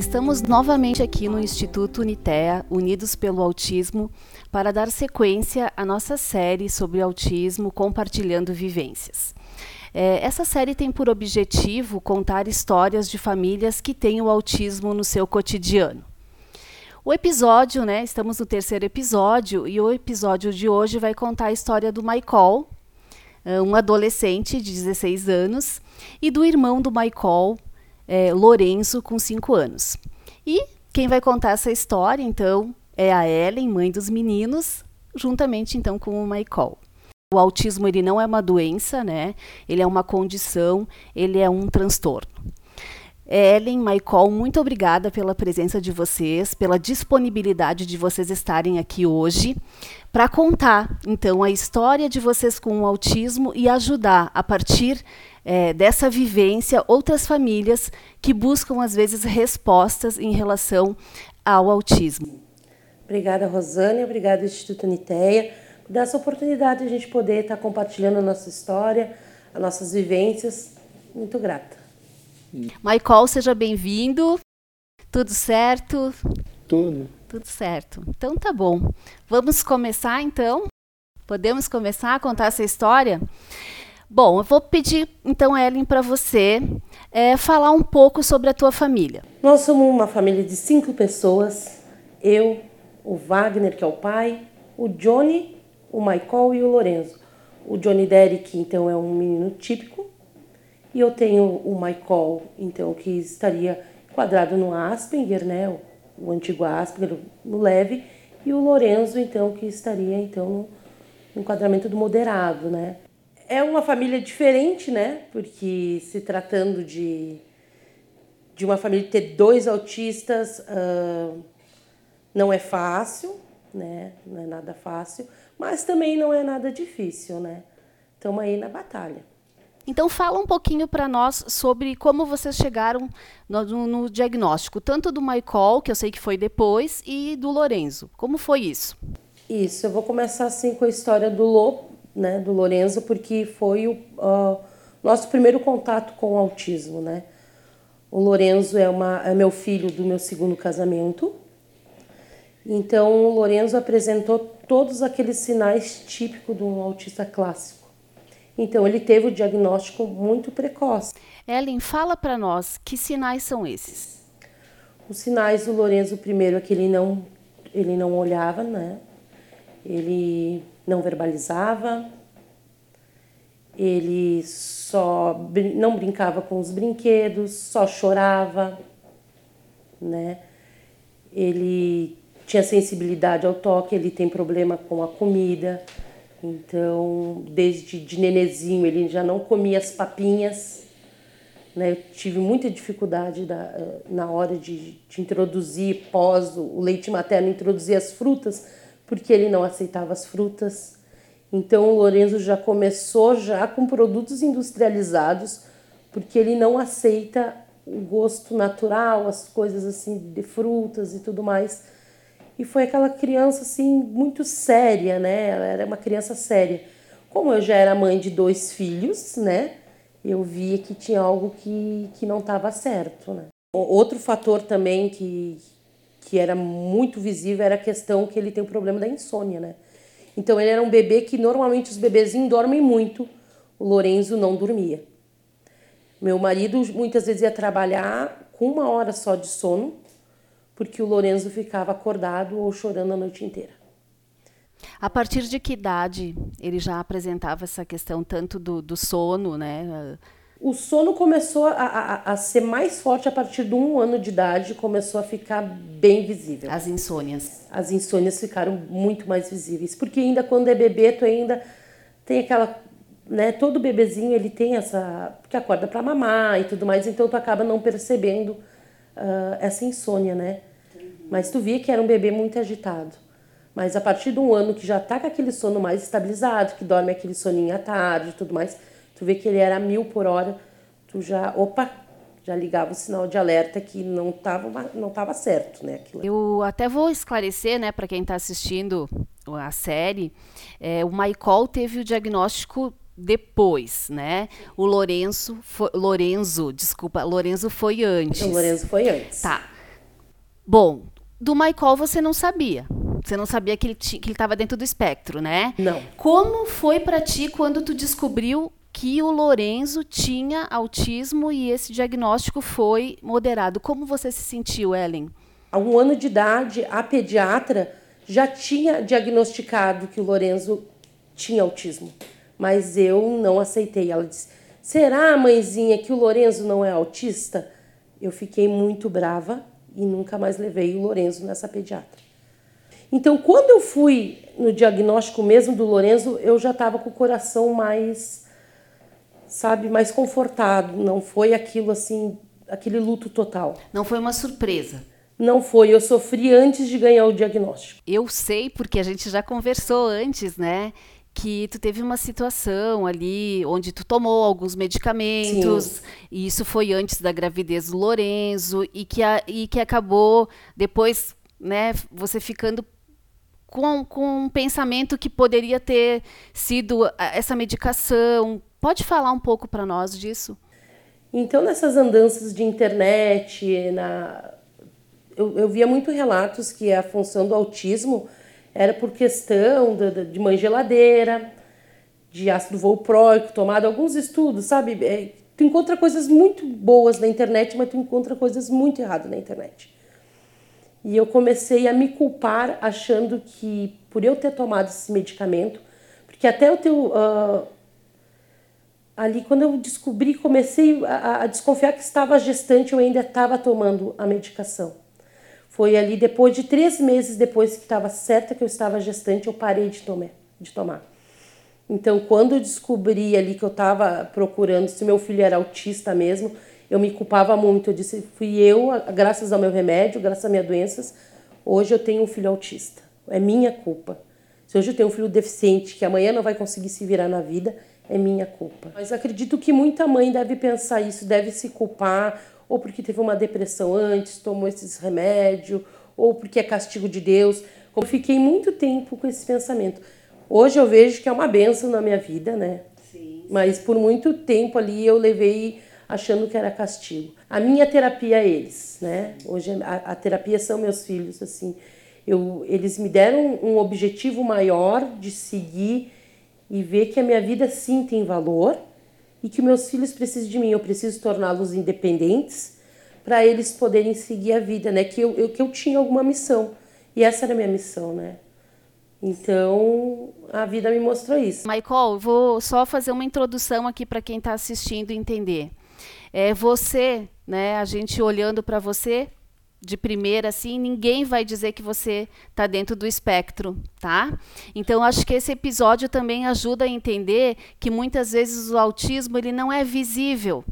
Estamos novamente aqui no Instituto Unitea, Unidos pelo Autismo, para dar sequência à nossa série sobre autismo compartilhando vivências. É, essa série tem por objetivo contar histórias de famílias que têm o autismo no seu cotidiano. O episódio, né? Estamos no terceiro episódio e o episódio de hoje vai contar a história do Michael, é, um adolescente de 16 anos, e do irmão do Michael, é, Lorenzo, com 5 anos. E quem vai contar essa história, então, é a Ellen, mãe dos meninos, juntamente então com o Michael. O autismo ele não é uma doença, né? Ele é uma condição, ele é um transtorno. Ellen, Michael, muito obrigada pela presença de vocês, pela disponibilidade de vocês estarem aqui hoje para contar, então, a história de vocês com o autismo e ajudar, a partir é, dessa vivência, outras famílias que buscam, às vezes, respostas em relação ao autismo. Obrigada, Rosane, obrigada, Instituto Niteia, por dar essa oportunidade de a gente poder estar compartilhando a nossa história, as nossas vivências. Muito grata. Michael, seja bem-vindo. Tudo certo? Tudo. Tudo certo. Então tá bom. Vamos começar então? Podemos começar a contar essa história? Bom, eu vou pedir então, Ellen, para você é, falar um pouco sobre a tua família. Nós somos uma família de cinco pessoas. Eu, o Wagner, que é o pai, o Johnny, o Michael e o Lorenzo. O Johnny Derek, então, é um menino típico. E eu tenho o Michael, então, que estaria enquadrado no Asperger, né? O, o antigo Asperger, no leve. E o Lorenzo, então, que estaria, então, no, no enquadramento do moderado, né? É uma família diferente, né? Porque se tratando de, de uma família ter dois autistas, uh, não é fácil, né? Não é nada fácil, mas também não é nada difícil, né? Estamos aí na batalha. Então fala um pouquinho para nós sobre como vocês chegaram no, no, no, diagnóstico, tanto do Michael, que eu sei que foi depois, e do Lorenzo. Como foi isso? Isso, eu vou começar assim com a história do Lô, né, do Lorenzo, porque foi o uh, nosso primeiro contato com o autismo, né? O Lorenzo é, uma, é meu filho do meu segundo casamento, então, o Lorenzo apresentou todos aqueles sinais típicos de um autista clássico. Então, ele teve o diagnóstico muito precoce. Ellen, fala para nós que sinais são esses? Os sinais do Lorenzo, primeiro, é que ele não, ele não olhava, né? Ele não verbalizava, ele só não brincava com os brinquedos, só chorava, né? Ele tinha sensibilidade ao toque, ele tem problema com a comida. Então, desde de nenezinho, ele já não comia as papinhas. Né? Eu tive muita dificuldade da, eh, na hora de, de introduzir, pós o leite materno, introduzir as frutas, porque ele não aceitava as frutas. Então, o Lorenzo já começou já com produtos industrializados, porque ele não aceita o gosto natural, as coisas assim de frutas e tudo mais e foi aquela criança assim muito séria, né? Ela era uma criança séria. Como eu já era mãe de dois filhos, né? Eu via que tinha algo que, que não estava certo, né? Outro fator também que, que era muito visível era a questão que ele tem o problema da insônia, né? Então ele era um bebê que normalmente os bebezinhos dormem muito, o Lorenzo não dormia. Meu marido muitas vezes ia trabalhar com uma hora só de sono porque o Lorenzo ficava acordado ou chorando a noite inteira. A partir de que idade ele já apresentava essa questão tanto do, do sono, né? O sono começou a, a, a, ser mais forte a partir de um ano de idade, começou a ficar bem visível. As insônias. As insônias ficaram muito mais visíveis, porque ainda quando é bebê, tu ainda tem aquela, né? Todo bebezinho ele tem essa, porque acorda para mamar e tudo mais, então tu acaba não percebendo uh, essa insônia, né? Mas tu via que era um bebê muito agitado. Mas a partir de um ano que já tá com aquele sono mais estabilizado, que dorme aquele soninho à tarde e tudo mais, tu vê que ele era mil por hora, tu já, opa, já ligava o sinal de alerta que não estava não tava certo, né? Aquilo. Eu até vou esclarecer, né, para quem está assistindo a série, é, o Michael teve o diagnóstico depois, né? O Lorenzo, foi, Lorenzo, desculpa, Lorenzo foi antes. O Lorenzo foi antes. Tá. Bom, do Michael você não sabia. Você não sabia que ele estava dentro do espectro, né? Não. Como foi para ti quando tu descobriu que o Lorenzo tinha autismo e esse diagnóstico foi moderado? Como você se sentiu, Ellen? Há um ano de idade, a pediatra já tinha diagnosticado que o Lorenzo tinha autismo, mas eu não aceitei. Ela disse: Será, mãezinha, que o Lorenzo não é autista? Eu fiquei muito brava e nunca mais levei o Lorenzo nessa pediatra. Então, quando eu fui no diagnóstico mesmo do Lorenzo, eu já estava com o coração mais, sabe, mais confortado. Não foi aquilo assim, aquele luto total. Não foi uma surpresa. Não foi, eu sofri antes de ganhar o diagnóstico. Eu sei porque a gente já conversou antes, né? Que tu teve uma situação ali onde tu tomou alguns medicamentos Sim. e isso foi antes da gravidez do Lorenzo e que, a, e que acabou depois né você ficando com, com um pensamento que poderia ter sido essa medicação. Pode falar um pouco para nós disso? Então, nessas andanças de internet, na... eu, eu via muito relatos que a função do autismo era por questão de, de mãe geladeira, de ácido volpróico tomado, alguns estudos, sabe? É, tu encontra coisas muito boas na internet, mas tu encontra coisas muito erradas na internet. E eu comecei a me culpar achando que por eu ter tomado esse medicamento, porque até o teu uh, ali quando eu descobri, comecei a, a, desconfiar que estava gestante, eu ainda estava tomando a medicação. Foi ali depois de três meses depois que estava certa que eu estava gestante, eu parei de tomar. De tomar. Então, quando eu descobri ali que eu estava procurando se meu filho era autista mesmo, eu me culpava muito. Eu disse, fui eu, graças ao meu remédio, graças às minhas doenças, hoje eu tenho um filho autista. É minha culpa. Se hoje eu tenho um filho deficiente que amanhã não vai conseguir se virar na vida, é minha culpa. Mas acredito que muita mãe deve pensar isso, deve se culpar, ou porque teve uma depressão antes, tomou esses remédios, ou porque é castigo de Deus. Eu fiquei muito tempo com esse pensamento. Hoje eu vejo que é uma benção na minha vida, né? Sim. Mas por muito tempo ali eu levei achando que era castigo. A minha terapia é eles, né? Hoje a, a terapia são meus filhos, assim. Eu, eles me deram um objetivo maior de seguir e ver que a minha vida sim tem valor e que meus filhos precisam de mim. Eu preciso torná-los independentes para eles poderem seguir a vida, né? Que eu, eu, que eu tinha alguma missão e essa era a minha missão, né? Então, a vida me mostrou isso. Michael, vou só fazer uma introdução aqui para quem está assistindo entender. É você, né? A gente olhando para você de primeira assim, ninguém vai dizer que você está dentro do espectro, tá? Então acho que esse episódio também ajuda a entender que muitas vezes o autismo ele não é visível,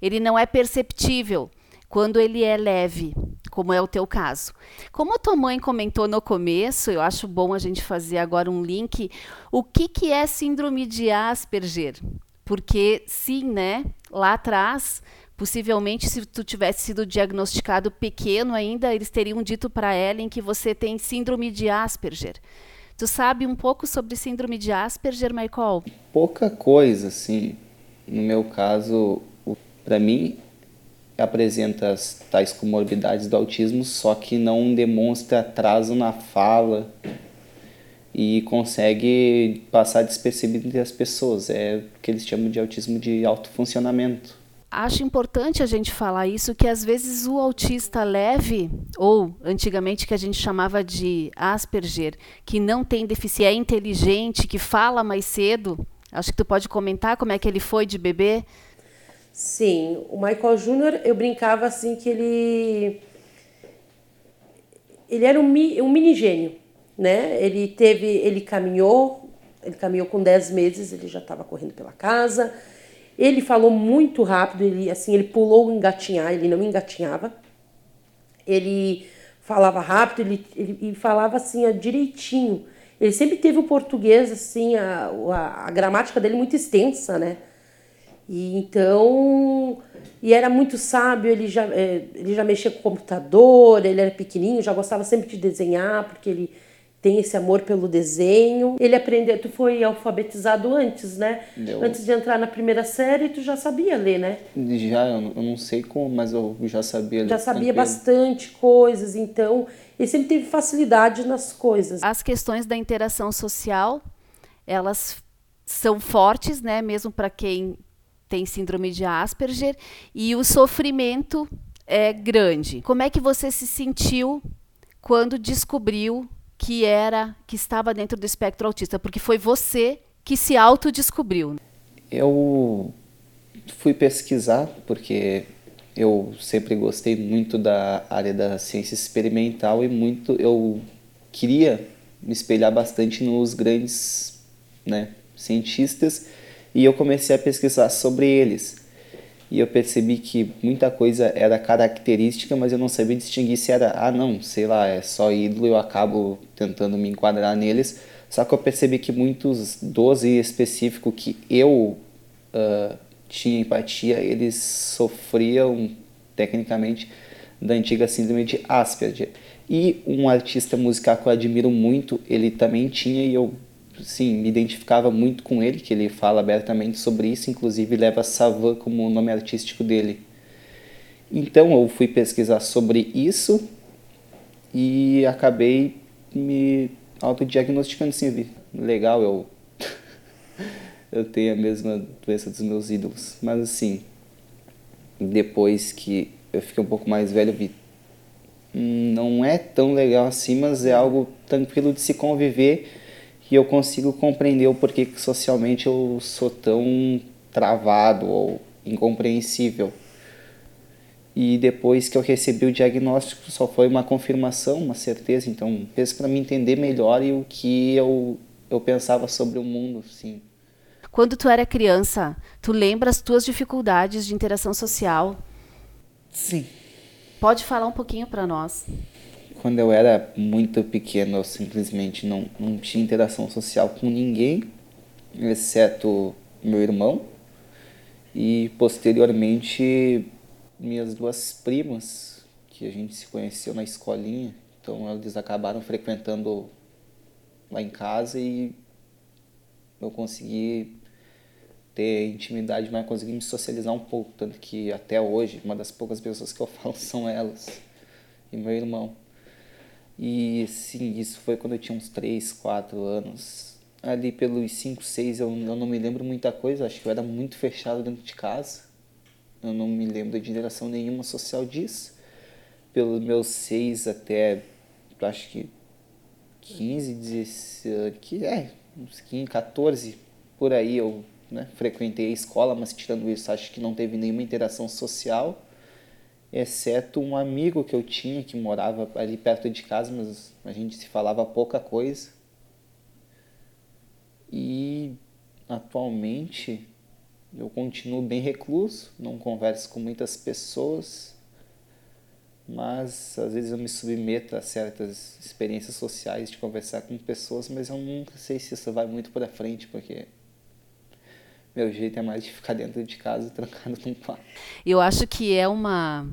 ele não é perceptível quando ele é leve, como é o teu caso. Como a tua mãe comentou no começo, eu acho bom a gente fazer agora um link. O que, que é síndrome de Asperger? Porque sim, né? Lá atrás, possivelmente, se tu tivesse sido diagnosticado pequeno ainda, eles teriam dito para Ellen que você tem síndrome de Asperger. Tu sabe um pouco sobre síndrome de Asperger, Michael? Pouca coisa, assim. No meu caso, para mim, apresenta as tais comorbidades do autismo, só que não demonstra atraso na fala e consegue passar despercebido entre as pessoas. É o que eles chamam de autismo de alto funcionamento. Acho importante a gente falar isso, que às vezes o autista leve, ou antigamente que a gente chamava de Asperger, que não tem deficiência, é inteligente, que fala mais cedo, acho que tu pode comentar como é que ele foi de bebê? Sim, o Michael Júnior, eu brincava assim que ele ele era um, um mini gênio né? Ele teve, ele caminhou, ele caminhou com 10 meses, ele já estava correndo pela casa. Ele falou muito rápido, ele assim, ele pulou engatinhar, ele não engatinhava. Ele falava rápido, ele, ele, ele falava assim, ó, direitinho. Ele sempre teve o português assim, a, a, a gramática dele muito extensa, né? E então, e era muito sábio, ele já, é, ele já mexia com computador, ele era pequenininho, já gostava sempre de desenhar, porque ele tem esse amor pelo desenho. Ele aprendeu, tu foi alfabetizado antes, né? Eu- Antes de entrar na primeira série, tu já sabia ler, né? Já, eu não- sei como, mas eu já sabia. Já sabia tranquilo. bastante coisas, então ele sempre teve facilidade nas coisas. As questões da interação social, elas são fortes, né, mesmo para quem tem síndrome de Asperger, e o sofrimento é grande. Como é que você se sentiu quando descobriu que era que estava dentro do espectro autista? Porque foi você que se autodescobriu. Eu fui pesquisar porque eu sempre gostei muito da área da ciência experimental e muito eu queria me espelhar bastante nos grandes, né, cientistas e eu comecei a pesquisar sobre eles. E eu percebi que muita coisa era característica, mas eu não sabia distinguir se era, ah, não, sei lá, é só ídolo, eu acabo tentando me enquadrar neles. Só que eu percebi que muitos dos em específico que eu ah, tinha empatia, eles sofriam, tecnicamente, da antiga síndrome de Asperger. E um artista musical que eu admiro muito, ele também tinha, e eu sim, me identificava muito com ele, que ele fala abertamente sobre isso, inclusive leva Savan como o nome artístico dele. Então eu fui pesquisar sobre isso e acabei me autodiagnosticando assim, legal, eu eu tenho a mesma doença dos meus ídolos, mas assim, depois que eu fiquei um pouco mais velho, vi "Hum, não é tão legal assim, mas é algo tranquilo de se conviver e eu consigo compreender o porquê que socialmente eu sou tão travado ou incompreensível. E depois que eu recebi o diagnóstico, só foi uma confirmação, uma certeza, então fez para me entender melhor e o que eu eu pensava sobre o mundo, sim. Quando tu era criança, tu lembra as tuas dificuldades de interação social? Sim. Pode falar um pouquinho para nós. Quando eu era muito pequeno, eu simplesmente não, não tinha interação social com ninguém, exceto meu irmão e posteriormente minhas duas primas, que a gente se conheceu na escolinha. Então eles acabaram frequentando lá em casa e eu consegui ter intimidade, mas consegui me socializar um pouco, tanto que até hoje uma das poucas pessoas que eu falo são elas e meu irmão. E sim, isso foi quando eu tinha uns 3, 4 anos. Ali pelos 5, 6 eu, não me lembro muita coisa, acho que eu era muito fechado dentro de casa. Eu não me lembro de interação nenhuma social disso. Pelos meus 6 até, acho que 15, 16, que é, uns 15, 14, por aí eu né, frequentei a escola, mas tirando isso, acho que não teve nenhuma interação social exceto um amigo que eu tinha que morava ali perto de casa, mas a gente se falava pouca coisa. E atualmente eu continuo bem recluso, não converso com muitas pessoas, mas às vezes eu me submeto a certas experiências sociais de conversar com pessoas, mas eu nunca sei se isso vai muito para frente, porque meu jeito é mais de ficar dentro de casa trancado num quarto. Eu acho que é uma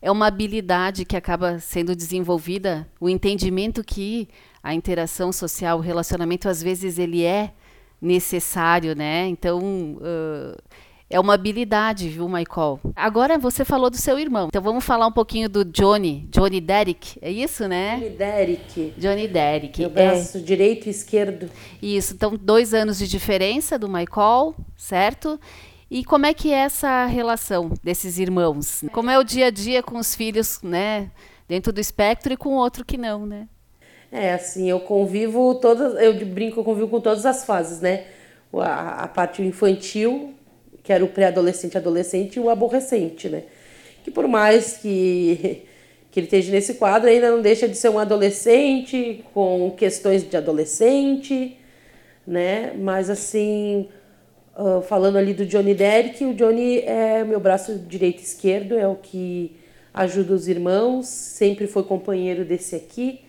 é uma habilidade que acaba sendo desenvolvida, o entendimento que a interação social, o relacionamento às vezes ele é necessário, né? Então uh, é uma habilidade, viu, Michael? Agora você falou do seu irmão, então vamos falar um pouquinho do Johnny, Johnny Derrick, é isso, né? Johnny Derrick, Johnny Derrick. meu é. braço direito e esquerdo. Isso, então dois anos de diferença do Michael, certo? E como é que é essa relação desses irmãos? Como é o dia a dia com os filhos, né? Dentro do espectro e com o outro que não, né? É, assim, eu convivo todas, eu brinco, eu convivo com todas as fases, né? A, a parte infantil, que era o pré-adolescente, adolescente e o aborrecente, né? Que por mais que, que ele esteja nesse quadro, ainda não deixa de ser um adolescente com questões de adolescente, né? Mas assim, ah, falando ali do Johnny Derrick, o Johnny é meu braço direito e esquerdo, é o que ajuda os irmãos, sempre foi companheiro desse aqui,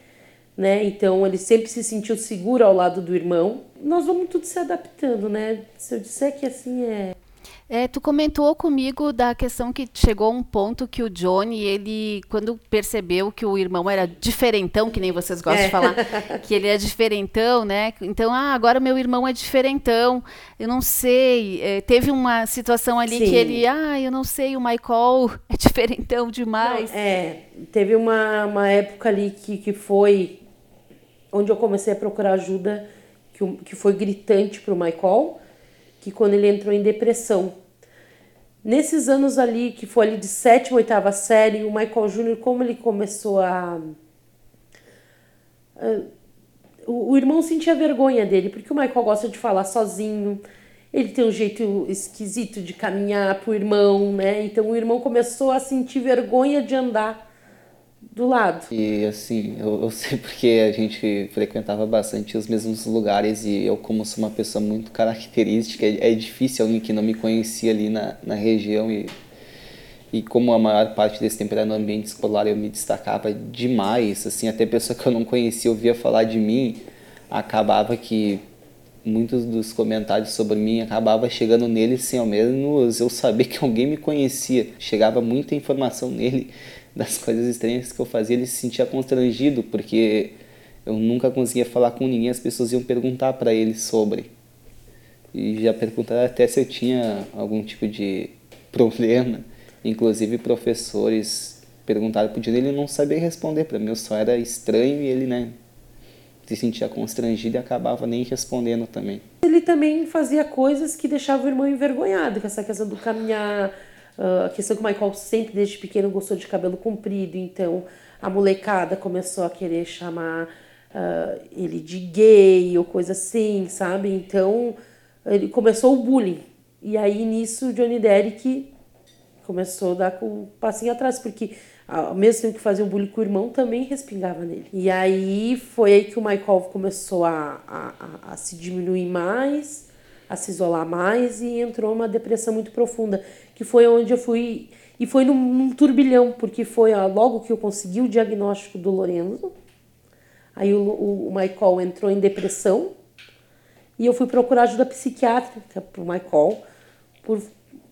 né? Então ele sempre se sentiu seguro ao lado do irmão. Nós vamos tudo se adaptando, né? Se eu disser que assim é É, tu comentou comigo da questão que chegou um ponto que o Johnny, ele, quando percebeu que o irmão era diferentão, que nem vocês gostam é. de falar, que ele é diferentão, né? Então, ah, agora meu irmão é diferentão, eu não sei. É, teve uma situação ali Sim. que ele, ah, eu não sei, o Michael é diferentão demais. Não, é, teve uma, uma época ali que, que foi onde eu comecei a procurar ajuda, que, que foi gritante para o Michael que quando ele entrou em depressão. Nesses anos ali, que foi ali de sétima, oitava série, o Michael Jr., como ele começou a. o irmão sentia vergonha dele, porque o Michael gosta de falar sozinho, ele tem um jeito esquisito de caminhar pro irmão, né? Então o irmão começou a sentir vergonha de andar do lado. E assim, eu, eu, sei porque a gente frequentava bastante os mesmos lugares e eu, como sou uma pessoa muito característica, é, é difícil alguém que não me conhecia ali na, na região e, e como a maior parte desse tempo era no ambiente escolar, eu me destacava demais, assim, até pessoa que eu não conhecia ouvia falar de mim, acabava que muitos dos comentários sobre mim acabava chegando nele sem ao menos eu saber que alguém me conhecia. Chegava muita informação nele das coisas estranhas que eu fazia, ele se sentia constrangido, porque eu nunca conseguia falar com ninguém, as pessoas iam perguntar para ele sobre. E já perguntaram até se eu tinha algum tipo de problema. Inclusive professores perguntaram pro Dino, ele não sabia responder para mim, eu só era estranho e ele, né, se sentia constrangido e acabava nem respondendo também. Ele também fazia coisas que deixavam o irmão envergonhado, com essa questão do caminhar Uh, a questão que o Michael sempre desde pequeno gostou de cabelo comprido, então a molecada começou a querer chamar uh, ele de gay ou coisa assim, sabe? Então ele começou o bullying. E aí nisso Johnny Derrick começou a dar um passinho atrás, porque ao mesmo tempo que fazia um bullying com o irmão, também respingava nele. E aí foi aí que o Michael começou a, a, a, a se diminuir mais a se isolar mais e entrou numa depressão muito profunda, que foi onde eu fui e foi num, num turbilhão, porque foi ó, logo que eu consegui o diagnóstico do Lorenzo, aí o, o, o Michael entrou em depressão e eu fui procurar ajuda psiquiátrica para o Michael, por,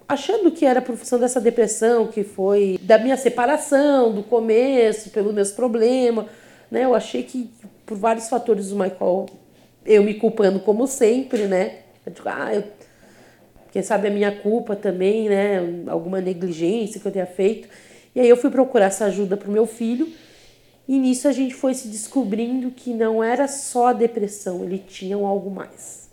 achando que era por função dessa depressão, que foi da minha separação, do começo, pelos meus problemas, né? Eu achei que por vários fatores do Michael, eu me culpando como sempre, né? Eu digo, ah, eu, quem sabe é minha culpa também, né? Alguma negligência que eu tenha feito. E aí eu fui procurar essa ajuda para o meu filho. E nisso a gente foi se descobrindo que não era só a depressão, ele tinha algo mais.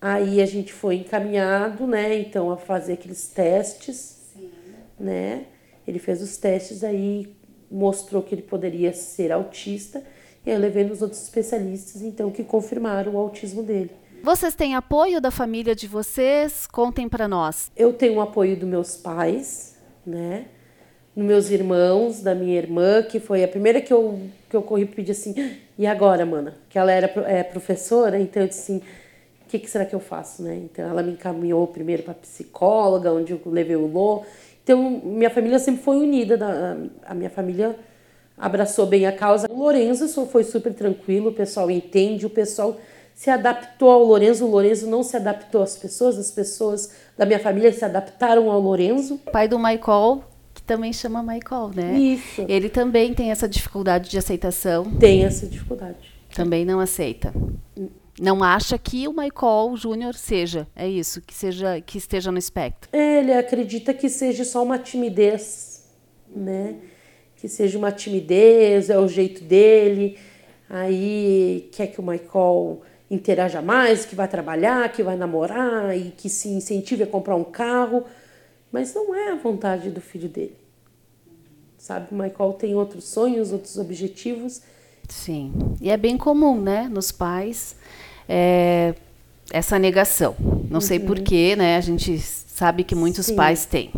Aí a gente foi encaminhado, né, então a fazer aqueles testes, Sim. né? Ele fez os testes aí mostrou que ele poderia ser autista e eu levei nos outros especialistas então que confirmaram o autismo dele. Vocês têm apoio da família de vocês? Contem para nós. Eu tenho o apoio dos meus pais, né? Dos meus irmãos, da minha irmã, que foi a primeira que eu, que eu corri e pedi assim, e agora, mana? Que ela era é, professora, então eu disse assim, o que, que será que eu faço, né? Então ela me encaminhou primeiro para psicóloga, onde eu levei o Lô. Então minha família sempre foi unida, a minha família abraçou bem a causa. O Lorenzo foi super tranquilo, o pessoal entende, o pessoal se adaptou ao Lorenzo, o Lorenzo não se adaptou às pessoas, as pessoas da minha família se adaptaram ao Lorenzo. Pai do Michael, que também chama Michael, né? Isso. Ele também tem essa dificuldade de aceitação. Tem essa dificuldade. Também não aceita. Não acha que o Michael Júnior seja, é isso, que seja que esteja no espectro. Ele acredita que seja só uma timidez, né? Que seja uma timidez, é o jeito dele. Aí quer que o Michael interaja mais, que vai trabalhar, que vai namorar e que se incentive a comprar um carro, mas não é a vontade do filho dele. Sabe, Michael tem outros sonhos, outros objetivos. Sim, e é bem comum, né, nos pais, é, essa negação. Não uhum. sei porquê, né, a gente sabe que muitos Sim. pais têm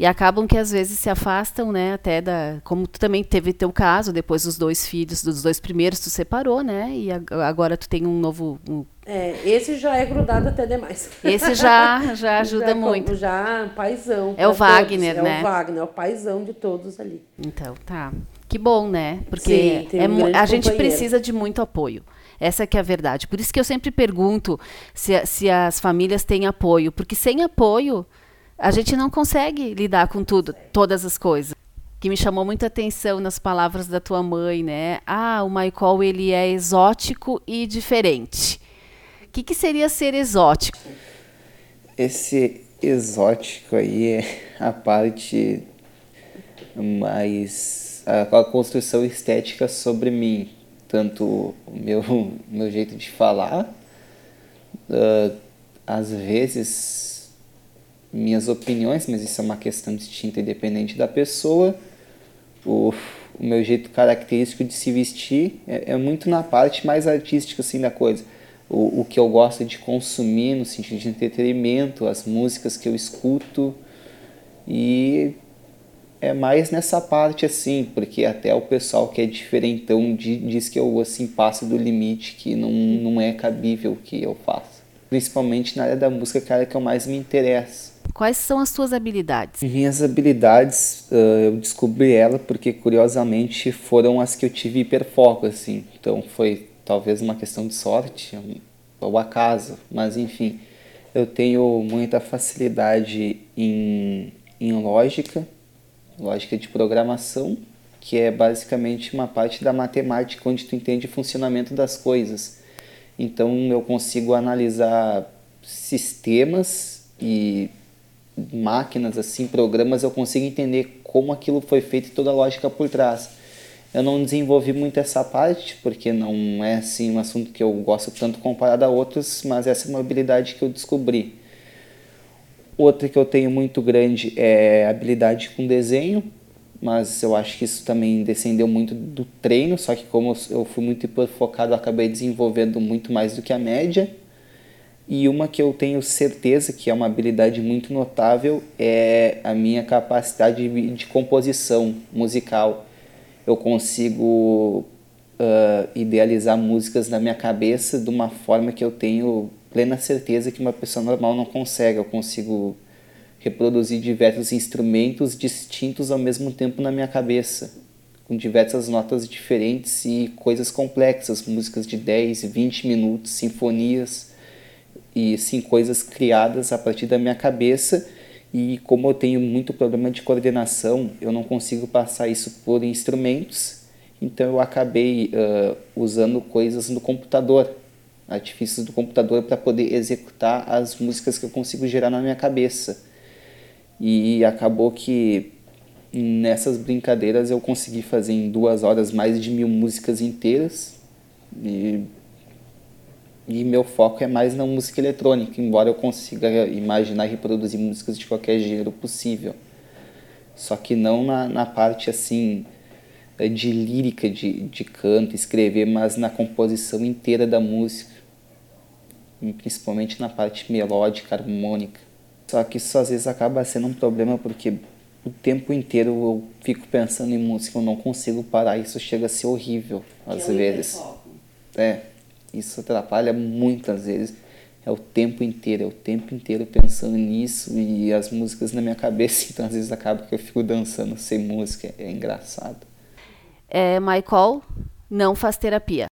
e acabam que às vezes se afastam, né, até da, como tu também teve teu caso, depois dos dois filhos, dos dois primeiros tu separou, né, e agora tu tem um novo um... É, esse já é grudado até demais. Esse já já ajuda já, muito. Já paizão. É o Wagner, todos. né? É o Wagner, é o paizão de todos ali. Então, tá. Que bom, né? Porque Sim, é, um a gente precisa de muito apoio. Essa que é a verdade. Por isso que eu sempre pergunto se, se as famílias têm apoio, porque sem apoio a gente não consegue lidar com tudo, todas as coisas. Que me chamou muita atenção nas palavras da tua mãe, né? Ah, o Michael ele é exótico e diferente. O que, que seria ser exótico? Esse exótico aí é a parte mais a, a construção estética sobre mim, tanto o meu, meu jeito de falar, uh, às vezes minhas opiniões, mas isso é uma questão distinta e dependente da pessoa, o, o meu jeito característico de se vestir é, é, muito na parte mais artística assim da coisa. O, o que eu gosto de consumir no sentido de entretenimento, as músicas que eu escuto e é mais nessa parte assim, porque até o pessoal que é diferentão diz que eu assim passo do limite, que não, não é cabível o que eu faço. Principalmente na área da música, que é que eu mais me interesso. Quais são as suas habilidades? Minhas habilidades, uh, eu descobri ela porque curiosamente foram as que eu tive hiperfoco, assim. Então foi talvez uma questão de sorte ou acaso, mas enfim, eu tenho muita facilidade em, em lógica, lógica de programação, que é basicamente uma parte da matemática onde tu entende o funcionamento das coisas. Então eu consigo analisar sistemas e máquinas assim, programas, eu consigo entender como aquilo foi feito e toda a lógica por trás. Eu não desenvolvi muito essa parte, porque não é assim um assunto que eu gosto tanto comparado a outros, mas essa é uma habilidade que eu descobri. Outra que eu tenho muito grande é habilidade com desenho, mas eu acho que isso também descendeu muito do treino, só que como eu fui muito focado, eu acabei desenvolvendo muito mais do que a média. E uma que eu tenho certeza que é uma habilidade muito notável é a minha capacidade de, de composição musical. Eu consigo uh, idealizar músicas na minha cabeça de uma forma que eu tenho plena certeza que uma pessoa normal não consegue. Eu consigo reproduzir diversos instrumentos distintos ao mesmo tempo na minha cabeça, com diversas notas diferentes e coisas complexas, músicas de 10, 20 minutos, sinfonias e sim coisas criadas a partir da minha cabeça. E como eu tenho muito problema de coordenação, eu não consigo passar isso por instrumentos, então eu acabei uh, usando coisas no computador artifícios do computador para poder executar as músicas que eu consigo gerar na minha cabeça. E acabou que nessas brincadeiras eu consegui fazer em duas horas mais de mil músicas inteiras. E, e meu foco é mais na música eletrônica, embora eu consiga imaginar e reproduzir músicas de qualquer gênero possível. Só que não na, na parte assim de lírica, de, de canto, escrever, mas na composição inteira da música principalmente na parte melódica, harmônica. Só que isso às vezes acaba sendo um problema porque o tempo inteiro eu fico pensando em música, eu não consigo parar, isso chega a ser horrível às que vezes. É, isso atrapalha muitas vezes. É o tempo inteiro, é o tempo inteiro pensando nisso e as músicas na minha cabeça, então às vezes acaba que eu fico dançando sem música, é engraçado. É, Michael não faz terapia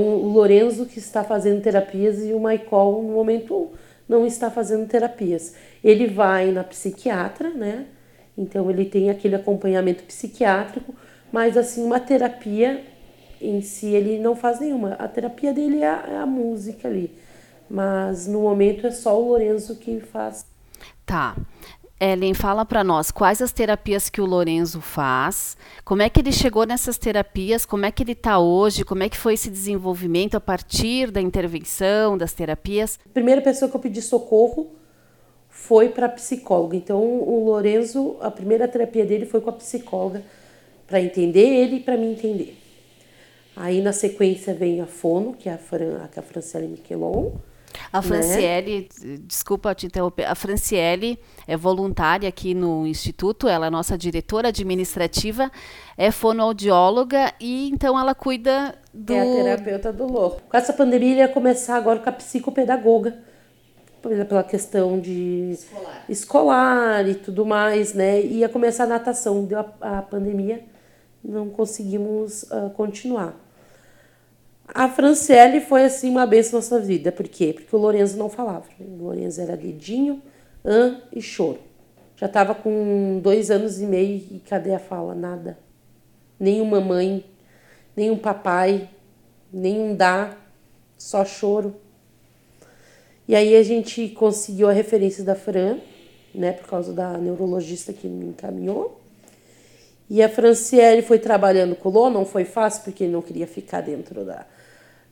o Lorenzo que está fazendo terapias e o Michael no momento não está fazendo terapias. Ele vai na psiquiatra, né? Então ele tem aquele acompanhamento psiquiátrico, mas assim uma terapia em si ele não faz nenhuma. A terapia dele é a, é a música ali, mas no momento é só o Lorenzo que faz. Tá. Ellen, fala para nós quais as terapias que o Lorenzo faz, como é que ele chegou nessas terapias, como é que ele está hoje, como é que foi esse desenvolvimento a partir da intervenção, das terapias. A primeira pessoa que eu pedi socorro foi para a psicóloga. Então, o Lorenzo, a primeira terapia dele foi com a psicóloga, para entender ele e para me entender. Aí, na sequência, vem a Fono, que é a, Fran, a Franciele Miquelon, a? Franciele, né? desculpa te interromper, a Franciele é voluntária aqui no Instituto, ela é nossa diretora administrativa, é fonoaudióloga e então ela cuida do... É a terapeuta do louco. Com essa pandemia ele ia começar agora com a psicopedagoga, pela questão de escolar. escolar e tudo mais, né? Ia começar a natação, deu a, a pandemia, não conseguimos uh, continuar. A Franciele foi assim uma benção na nossa vida. Por quê? Porque o Lorenzo não falava. O Lorenzo era dedinho, an e choro. Já estava com dois anos e meio e cadê a fala? Nada. Nenhuma mãe, nenhum papai, nenhum dá, só choro. E aí a gente conseguiu a referência da Fran, né, por causa da neurologista que me encaminhou. E a Franciele foi trabalhando com o Lô, não foi fácil, porque ele não queria ficar dentro da,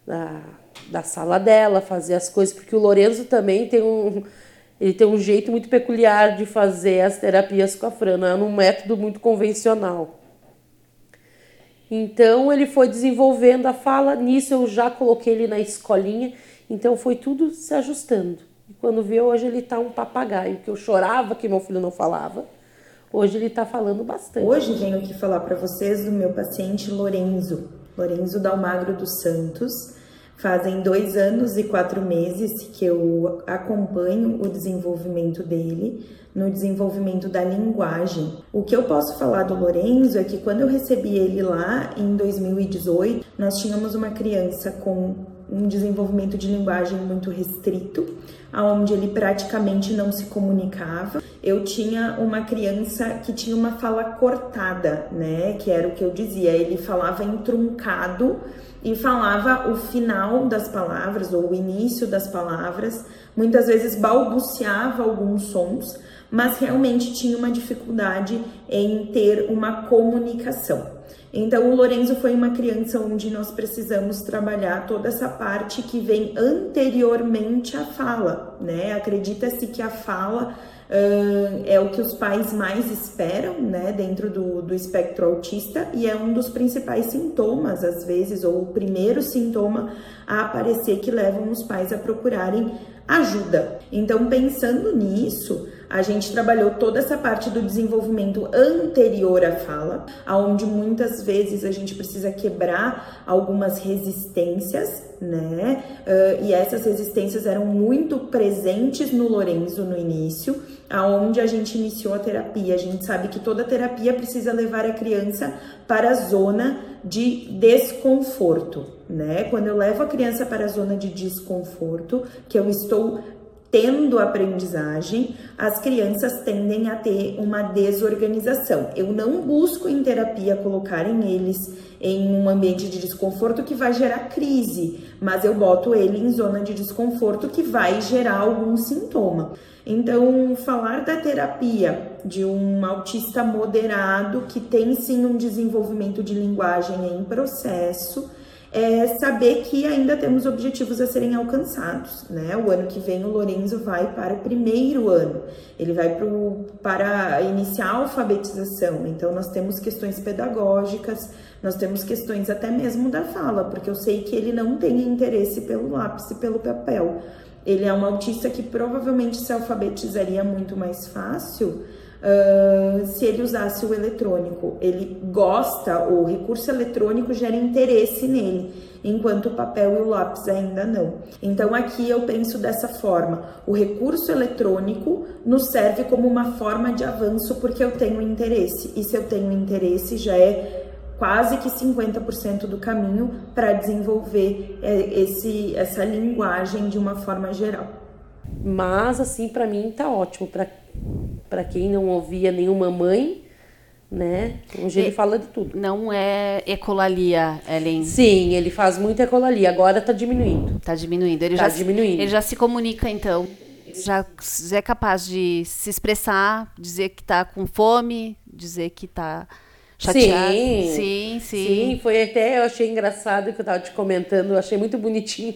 da, da sala dela, fazer as coisas, porque o Lorenzo também tem um, ele tem um jeito muito peculiar de fazer as terapias com a Fran, não é um método muito convencional. Então ele foi desenvolvendo a fala, nisso eu já coloquei ele na escolinha, então foi tudo se ajustando. E quando viu, hoje ele está um papagaio, que eu chorava que meu filho não falava. Hoje ele está falando bastante. Hoje venho aqui falar para vocês do meu paciente Lorenzo, Lorenzo Dalmagro dos Santos. Fazem dois anos e quatro meses que eu acompanho o desenvolvimento dele no desenvolvimento da linguagem. O que eu posso falar do Lorenzo é que quando eu recebi ele lá em 2018, nós tínhamos uma criança com um desenvolvimento de linguagem muito restrito, aonde ele praticamente não se comunicava. Eu tinha uma criança que tinha uma fala cortada, né? Que era o que eu dizia, ele falava entruncado e falava o final das palavras ou o início das palavras, muitas vezes balbuciava alguns sons, mas realmente tinha uma dificuldade em ter uma comunicação. Então, o Lorenzo foi uma criança onde nós precisamos trabalhar toda essa parte que vem anteriormente à fala, né? Acredita-se que a fala uh, é o que os pais mais esperam, né, dentro do, do espectro autista e é um dos principais sintomas, às vezes, ou o primeiro sintoma a aparecer que levam os pais a procurarem ajuda. Então, pensando nisso, a gente trabalhou toda essa parte do desenvolvimento anterior à fala, aonde muitas vezes a gente precisa quebrar algumas resistências, né? Uh, e essas resistências eram muito presentes no Lorenzo no início, aonde a gente iniciou a terapia. A gente sabe que toda terapia precisa levar a criança para a zona de desconforto, né? Quando eu levo a criança para a zona de desconforto, que eu estou tendo aprendizagem, as crianças tendem a ter uma desorganização. Eu não busco em terapia colocarem eles em um ambiente de desconforto que vai gerar crise, mas eu boto ele em zona de desconforto que vai gerar algum sintoma. Então, falar da terapia de um autista moderado que tem sim um desenvolvimento de linguagem em processo é saber que ainda temos objetivos a serem alcançados, né? O ano que vem o Lorenzo vai para o primeiro ano, ele vai pro, para iniciar a alfabetização, então nós temos questões pedagógicas, nós temos questões até mesmo da fala, porque eu sei que ele não tem interesse pelo lápis e pelo papel. Ele é um autista que provavelmente se alfabetizaria muito mais fácil se ele usasse o eletrônico. Ele gosta, o recurso eletrônico gera interesse nele, enquanto o papel e o lápis ainda não. Então aqui eu penso dessa forma: o recurso eletrônico nos serve como uma forma de avanço porque eu tenho interesse, e se eu tenho interesse já é quase que 50% do caminho para desenvolver é, esse, essa linguagem de uma forma geral. Mas assim, para mim tá ótimo para para quem não ouvia nenhuma mãe, né? Hoje ele fala de tudo. Não é ecolalia, Ellen? Sim, ele faz muita ecolalia. Agora está diminuindo. Está diminuindo. Ele tá já diminuindo. Se, ele já se comunica, então. Já, já é capaz de se expressar, dizer que está com fome, dizer que está chateado. Sim, sim, sim. Sim, foi até, eu achei engraçado que eu estava te comentando, eu achei muito bonitinho.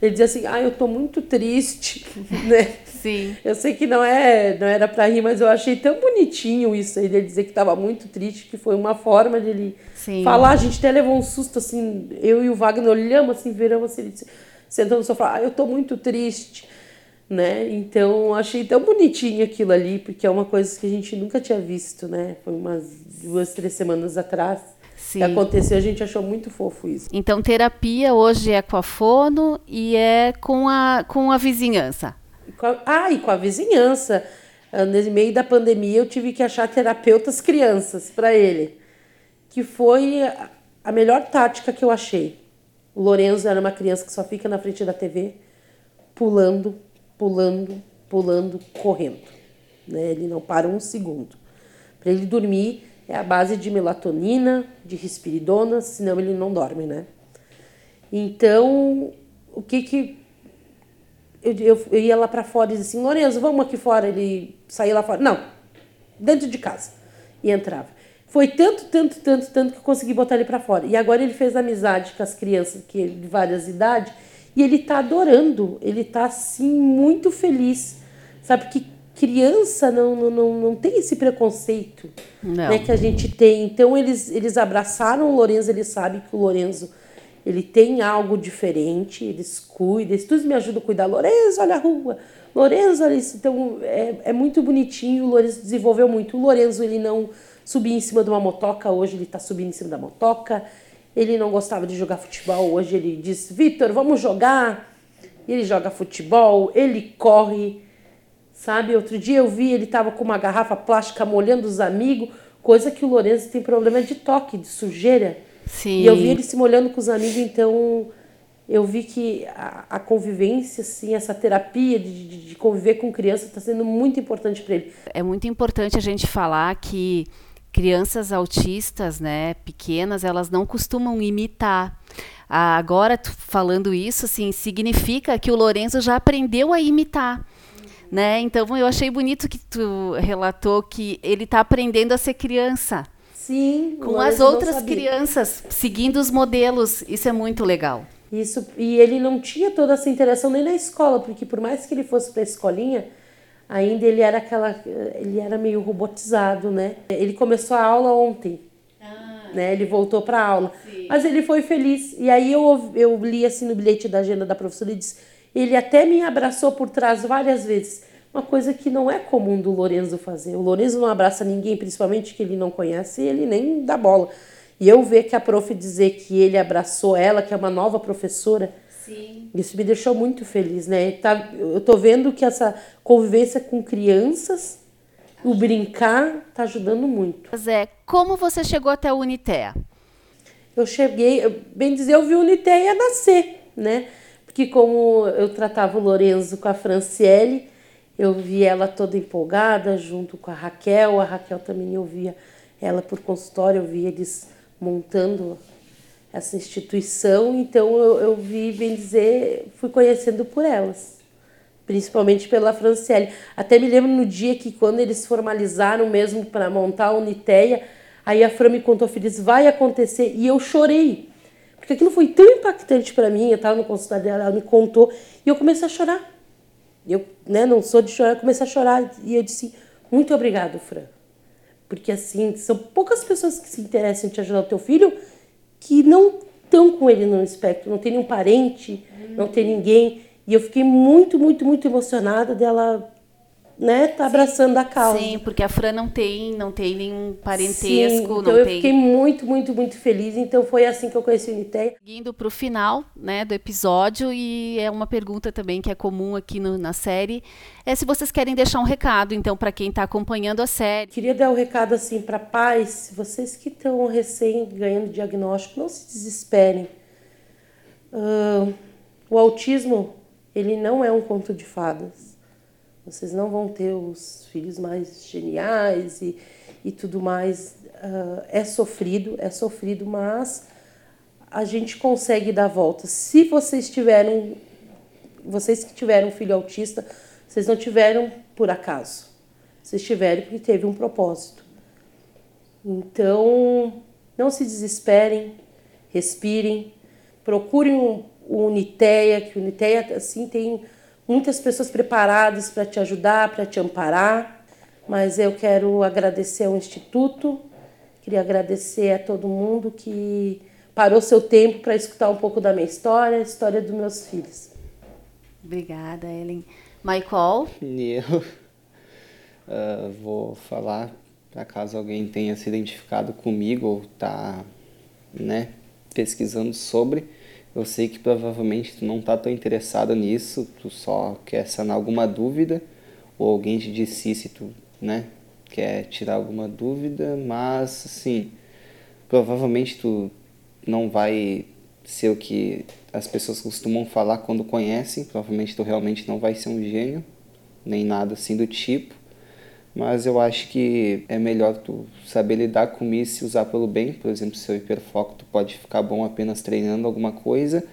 Ele dizia assim, ah, eu estou muito triste, né? Sim. Eu sei que não é, não era para rir, mas eu achei tão bonitinho isso aí dele dizer que estava muito triste, que foi uma forma de ele Sim. falar. A gente até levou um susto assim, eu e o Wagner olhamos assim, viramos assim, ele disse, sentando no sofá, ah, eu estou muito triste, né? Então achei tão bonitinho aquilo ali, porque é uma coisa que a gente nunca tinha visto, né? Foi umas duas, três semanas atrás. Sim. Que aconteceu, a gente achou muito fofo isso. Então, terapia hoje é com a fono e é com a, com a vizinhança. Com a- ah, e com a vizinhança. Ah, No meio da pandemia, eu tive que achar terapeutas crianças para ele. que foi a melhor tática que eu achei. O Lorenzo era uma criança que só fica na frente da TV, pulando, pulando, pulando, correndo. Né? Ele não para um segundo. Para ele dormir é a base de melatonina, de risperidona, senão ele não dorme, né? Então, o que que eu, eu, eu ia lá para fora e dizia assim, Lorenzo, vamos aqui fora. Ele saía lá fora. Não, dentro de casa. E entrava. Foi tanto, tanto, tanto, tanto que eu consegui botar ele para fora. E agora ele fez amizade com as crianças que de várias idades e ele tá adorando. Ele tá assim muito feliz. Sabe que criança não, não, não, não tem esse preconceito né, que a gente tem. Então eles, eles abraçaram o Lorenzo, ele sabe que o Lorenzo ele tem algo diferente, eles cuidam, eles todos me ajudam a cuidar. Lorenzo, olha a rua. Lorenzo, olha isso. Então é, é muito bonitinho, o Lorenzo desenvolveu muito. O Lorenzo ele não subia em cima de uma motoca, hoje ele está subindo em cima da motoca. Ele não gostava de jogar futebol, hoje ele diz, Vitor, vamos jogar. Ele joga futebol, ele corre sabe? Outro dia eu vi ele estava com uma garrafa plástica molhando os amigos, coisa que o Lourenço tem problema de toque, de sujeira. Sim. E eu vi ele se molhando com os amigos, então eu vi que a, a convivência, assim, essa terapia de, de, de conviver com criança está sendo muito importante para ele. É muito importante a gente falar que crianças autistas, né, pequenas, elas não costumam imitar. Agora, falando isso, assim, significa que o Lourenço já aprendeu a imitar né? Então eu achei bonito que tu relatou que ele está aprendendo a ser criança. Sim. Com as outras crianças, seguindo os modelos. Isso é muito legal. Isso, e ele não tinha toda essa interação nem na escola, porque por mais que ele fosse para a escolinha, ainda ele era aquela, ele era meio robotizado, né? Ele começou a aula ontem, ah, né? Ele voltou para a aula, sim. mas ele foi feliz. E aí eu, eu li assim no bilhete da agenda da professora e disse ele até me abraçou por trás várias vezes. Uma coisa que não é comum do Lorenzo fazer. O Lorenzo não abraça ninguém, principalmente que ele não conhece, e ele nem dá bola. E eu ver que a prof dizer que ele abraçou ela, que é uma nova professora, Sim. isso me deixou muito feliz, né? Tá, eu tô vendo que essa convivência com crianças, o brincar, tá ajudando muito. Zé, como você chegou até o Unitea? Eu cheguei, bem dizer, eu vi o Unitea nascer, né? porque como eu tratava o Lorenzo com a Franciele, eu vi ela toda empolgada junto com a Raquel, a Raquel também eu via ela por consultório, eu vi eles montando essa instituição, então eu, eu vi, bem dizer, fui conhecendo por elas, principalmente pela Franciele. Até me lembro no dia que quando eles formalizaram mesmo para montar a Uniteia, aí a Fran me contou, Feliz, vai acontecer, e eu chorei, porque aquilo foi tão impactante para mim, eu estava no consultório dela, ela me contou, e eu comecei a chorar. Eu né, não sou de chorar, eu comecei a chorar e eu disse, muito obrigado, Fran. Porque assim, são poucas pessoas que se interessam em te ajudar o teu filho que não estão com ele no espectro, não tem nenhum parente, não tem ninguém. E eu fiquei muito, muito, muito emocionada dela né, tá abraçando a causa. Sim, porque a Fran não tem, não tem nenhum parentesco, Sim, então não eu tem... fiquei muito, muito, muito feliz. Então foi assim que eu conheci o Uniteia. Indo para o final, né, do episódio e é uma pergunta também que é comum aqui no, na série, é se vocês querem deixar um recado, então, para quem está acompanhando a série. Queria dar um recado assim para pais, vocês que estão recém ganhando diagnóstico, não se desesperem. Uh, o autismo, ele não é um conto de fadas vocês não vão ter os filhos mais geniais e, e tudo mais. Uh, é sofrido, é sofrido, mas a gente consegue dar volta. Se vocês tiveram, vocês que tiveram um filho autista, vocês não tiveram por acaso. Vocês tiveram porque teve um propósito. Então, não se desesperem, respirem, procurem o Uniteia, que o Uniteia assim tem muitas pessoas preparadas para te ajudar, para te amparar, mas eu quero agradecer ao Instituto, queria agradecer a todo mundo que parou seu tempo para escutar um pouco da minha história, a história dos meus filhos. Obrigada, Ellen. Michael? Eu uh, vou falar, para caso alguém tenha se identificado comigo ou está né, pesquisando sobre, eu sei que provavelmente tu não tá tão interessado nisso, tu só quer sanar alguma dúvida, ou alguém te disse se tu, né, quer tirar alguma dúvida, mas assim, provavelmente tu não vai ser o que as pessoas costumam falar quando conhecem, provavelmente tu realmente não vai ser um gênio, nem nada assim do tipo. Mas eu acho que é melhor tu saber lidar com isso e usar pelo bem. Por exemplo, seu hiperfoco tu pode ficar bom apenas treinando alguma coisa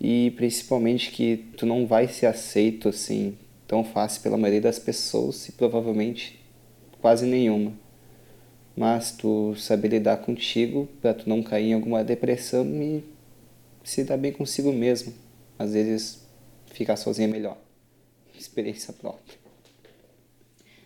e principalmente que tu não vai ser aceito assim tão fácil pela maioria das pessoas e provavelmente quase nenhuma. Mas tu saber lidar contigo para tu não cair em alguma depressão e se dar bem consigo mesmo. Às vezes ficar sozinho é melhor. Experiência própria.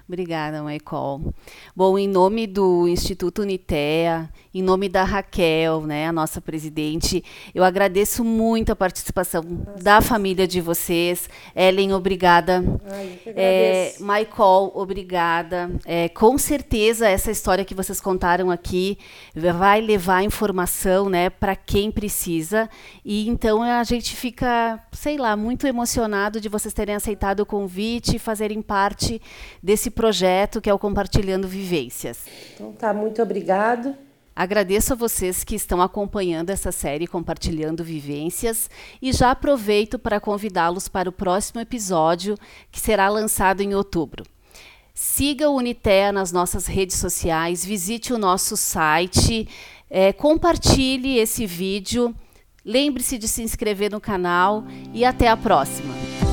Obrigada, Michael. Bom, em nome do Instituto Unitea, em nome da Raquel, né, a nossa presidente, eu agradeço muito a participação nossa. da família de vocês. Ellen, obrigada. Ai, é, Michael, obrigada. É, com certeza essa história que vocês contaram aqui vai levar informação, né, para quem precisa. E então a gente fica, sei lá, muito emocionado de vocês terem aceitado o convite e fazerem parte desse projeto que é o Compartilhando Vivências. Então tá, muito obrigado. Agradeço a vocês que estão acompanhando essa série Compartilhando Vivências e já aproveito para convidá-los para o próximo episódio, que será lançado em outubro. Siga o Unitea nas nossas redes sociais, visite o nosso site, é, compartilhe esse vídeo, lembre-se de se inscrever no canal e até a próxima!